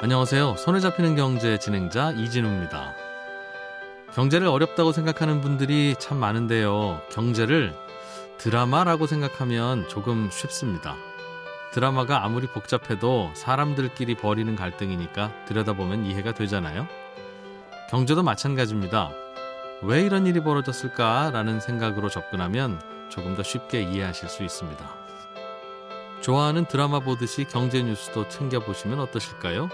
안녕하세요. 손에 잡히는 경제 진행자 이진우입니다. 경제를 어렵다고 생각하는 분들이 참 많은데요. 경제를 드라마라고 생각하면 조금 쉽습니다. 드라마가 아무리 복잡해도 사람들끼리 벌이는 갈등이니까 들여다보면 이해가 되잖아요. 경제도 마찬가지입니다. 왜 이런 일이 벌어졌을까라는 생각으로 접근하면 조금 더 쉽게 이해하실 수 있습니다. 좋아하는 드라마 보듯이 경제 뉴스도 챙겨보시면 어떠실까요?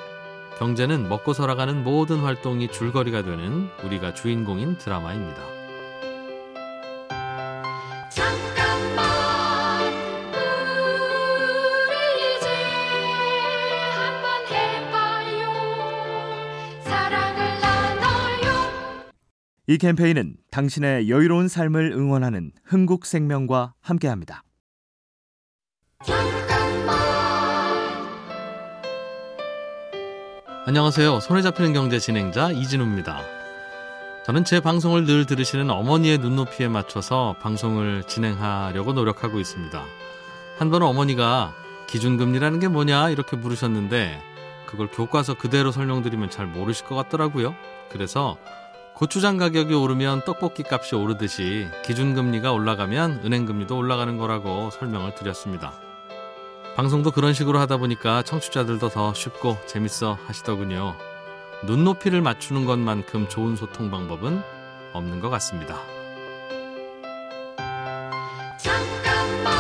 경제는 먹고 살아가는 모든 활동이 줄거리가 되는 우리가 주인공인 드라마입니다. 잠깐만 우리 이제 한번 해봐요 사랑을 나눠요 이 캠페인은 당신의 여유로운 삶을 응원하는 흥국생명과 함께합니다. 안녕하세요. 손에 잡히는 경제 진행자 이진우입니다. 저는 제 방송을 늘 들으시는 어머니의 눈높이에 맞춰서 방송을 진행하려고 노력하고 있습니다. 한 번은 어머니가 기준금리라는 게 뭐냐 이렇게 물으셨는데 그걸 교과서 그대로 설명드리면 잘 모르실 것 같더라고요. 그래서 고추장 가격이 오르면 떡볶이 값이 오르듯이 기준금리가 올라가면 은행금리도 올라가는 거라고 설명을 드렸습니다. 방송도 그런 식으로 하다 보니까 청취자들도 더 쉽고 재밌어 하시더군요. 눈높이를 맞추는 것만큼 좋은 소통 방법은 없는 것 같습니다. 잠깐만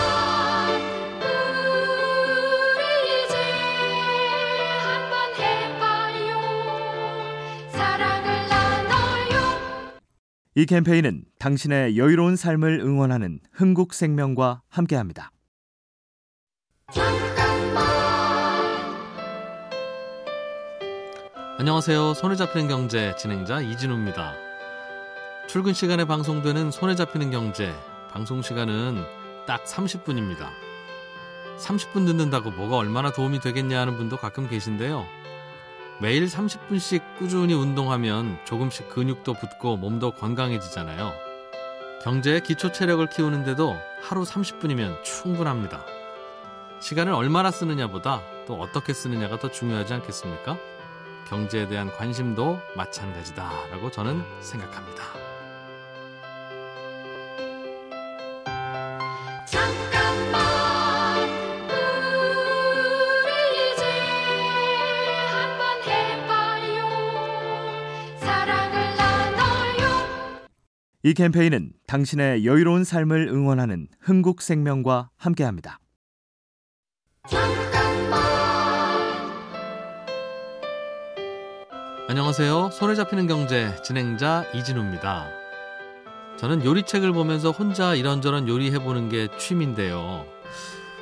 우리 이제 한번 해봐요 사랑을 나눠요 이 캠페인은 당신의 여유로운 삶을 응원하는 흥국생명과 함께합니다. 안녕하세요. 손에 잡히는 경제 진행자 이진우입니다. 출근 시간에 방송되는 손에 잡히는 경제 방송 시간은 딱 30분입니다. 30분 듣는다고 뭐가 얼마나 도움이 되겠냐 하는 분도 가끔 계신데요. 매일 30분씩 꾸준히 운동하면 조금씩 근육도 붙고 몸도 건강해지잖아요. 경제의 기초 체력을 키우는데도 하루 30분이면 충분합니다. 시간을 얼마나 쓰느냐보다 또 어떻게 쓰느냐가 더 중요하지 않겠습니까? 경제에 대한 관심도 마찬가지다라고 저는 생각합니다. 잠깐만 우리 이제 한번 해봐요 사랑을 나눠요 이 캠페인은 당신의 여유로운 삶을 응원하는 흥국생명과 함께합니다. 잠깐 안녕하세요. 손에 잡히는 경제 진행자 이진우입니다. 저는 요리책을 보면서 혼자 이런저런 요리해보는 게 취미인데요.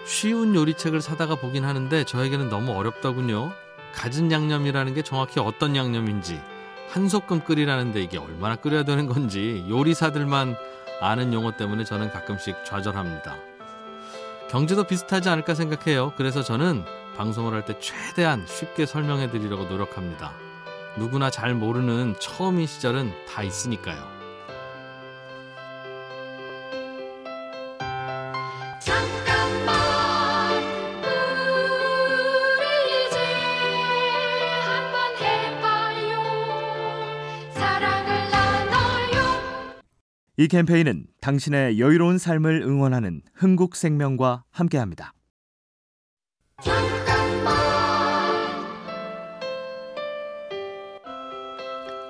쉬운 요리책을 사다가 보긴 하는데 저에게는 너무 어렵더군요. 가진 양념이라는 게 정확히 어떤 양념인지, 한 소끔 끓이라는데 이게 얼마나 끓여야 되는 건지 요리사들만 아는 용어 때문에 저는 가끔씩 좌절합니다. 경제도 비슷하지 않을까 생각해요. 그래서 저는 방송을 할 때 최대한 쉽게 설명해 드리려고 노력합니다. 누구나 잘 모르는 처음인 시절은 다 있으니까요. 잠깐만 우리 이제 한번 해봐요 사랑을 나눠요 이 캠페인은 당신의 여유로운 삶을 응원하는 흥국생명과 함께합니다.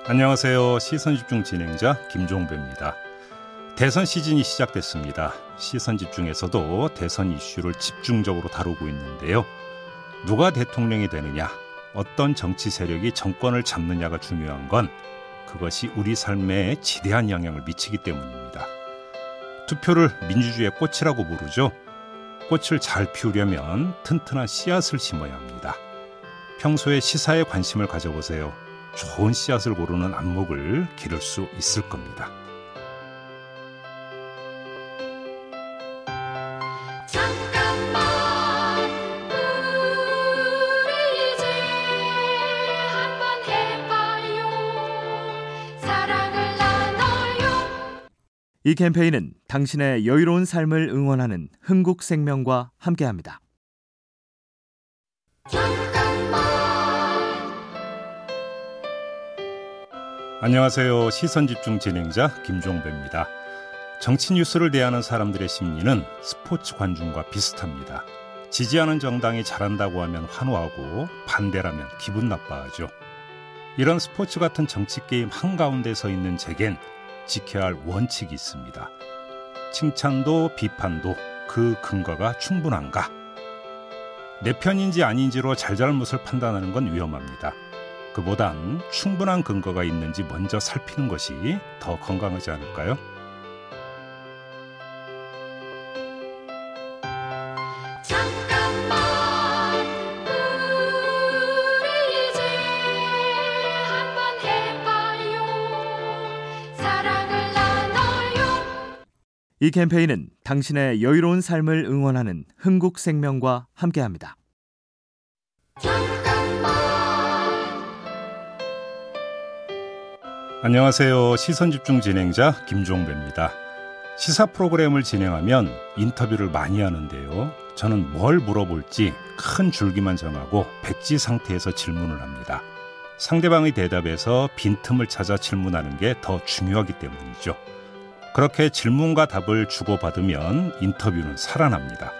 안녕하세요. 시선 집중 진행자 김종배입니다. 대선 시즌이 시작됐습니다. 시선 집중에서도 대선 이슈를 집중적으로 다루고 있는데요. 누가 대통령이 되느냐, 어떤 정치 세력이 정권을 잡느냐가 중요한 건 그것이 우리 삶에 지대한 영향을 미치기 때문입니다. 투표를 민주주의의 꽃이라고 부르죠. 꽃을 잘 피우려면 튼튼한 씨앗을 심어야 합니다. 평소에 시사에 관심을 가져보세요. 좋은 씨앗을 고르는 안목을 기를 수 있을 겁니다. 잠깐만 우리 이제 한번 해봐요 사랑을 나눠요 이 캠페인은 당신의 여유로운 삶을 응원하는 흥국생명과 함께합니다. 안녕하세요. 시선 집중 진행자 김종배입니다. 정치 뉴스를 대하는 사람들의 심리는 스포츠 관중과 비슷합니다. 지지하는 정당이 잘한다고 하면 환호하고 반대라면 기분 나빠하죠. 이런 스포츠 같은 정치 게임 한가운데 서 있는 제겐 지켜야 할 원칙이 있습니다. 칭찬도 비판도 그 근거가 충분한가? 내 편인지 아닌지로 잘잘못을 판단하는 건 위험합니다. 그보단 충분한 근거가 있는지 먼저 살피는 것이 더 건강하지 않을까요? 이 캠페인은 당신의 여유로운 삶을 응원하는 흥국생명과 함께합니다. 안녕하세요. 시선 집중 진행자 김종배입니다. 시사 프로그램을 진행하면 인터뷰를 많이 하는데요. 저는 뭘 물어볼지 큰 줄기만 정하고 백지 상태에서 질문을 합니다. 상대방의 대답에서 빈틈을 찾아 질문하는 게 더 중요하기 때문이죠. 그렇게 질문과 답을 주고받으면 인터뷰는 살아납니다.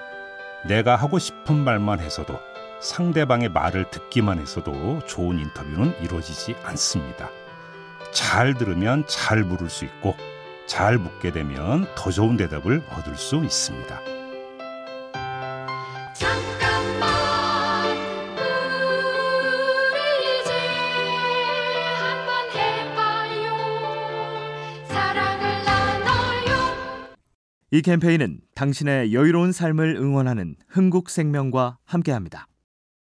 내가 하고 싶은 말만 해서도 상대방의 말을 듣기만 해서도 좋은 인터뷰는 이루어지지 않습니다. 잘 들으면 잘 물을 수 있고 잘 묻게 되면 더 좋은 대답을 얻을 수 있습니다. 잠깐만 우리 이제 한번 해봐요 사랑을 나눠요 이 캠페인은 당신의 여유로운 삶을 응원하는 흥국생명과 함께합니다.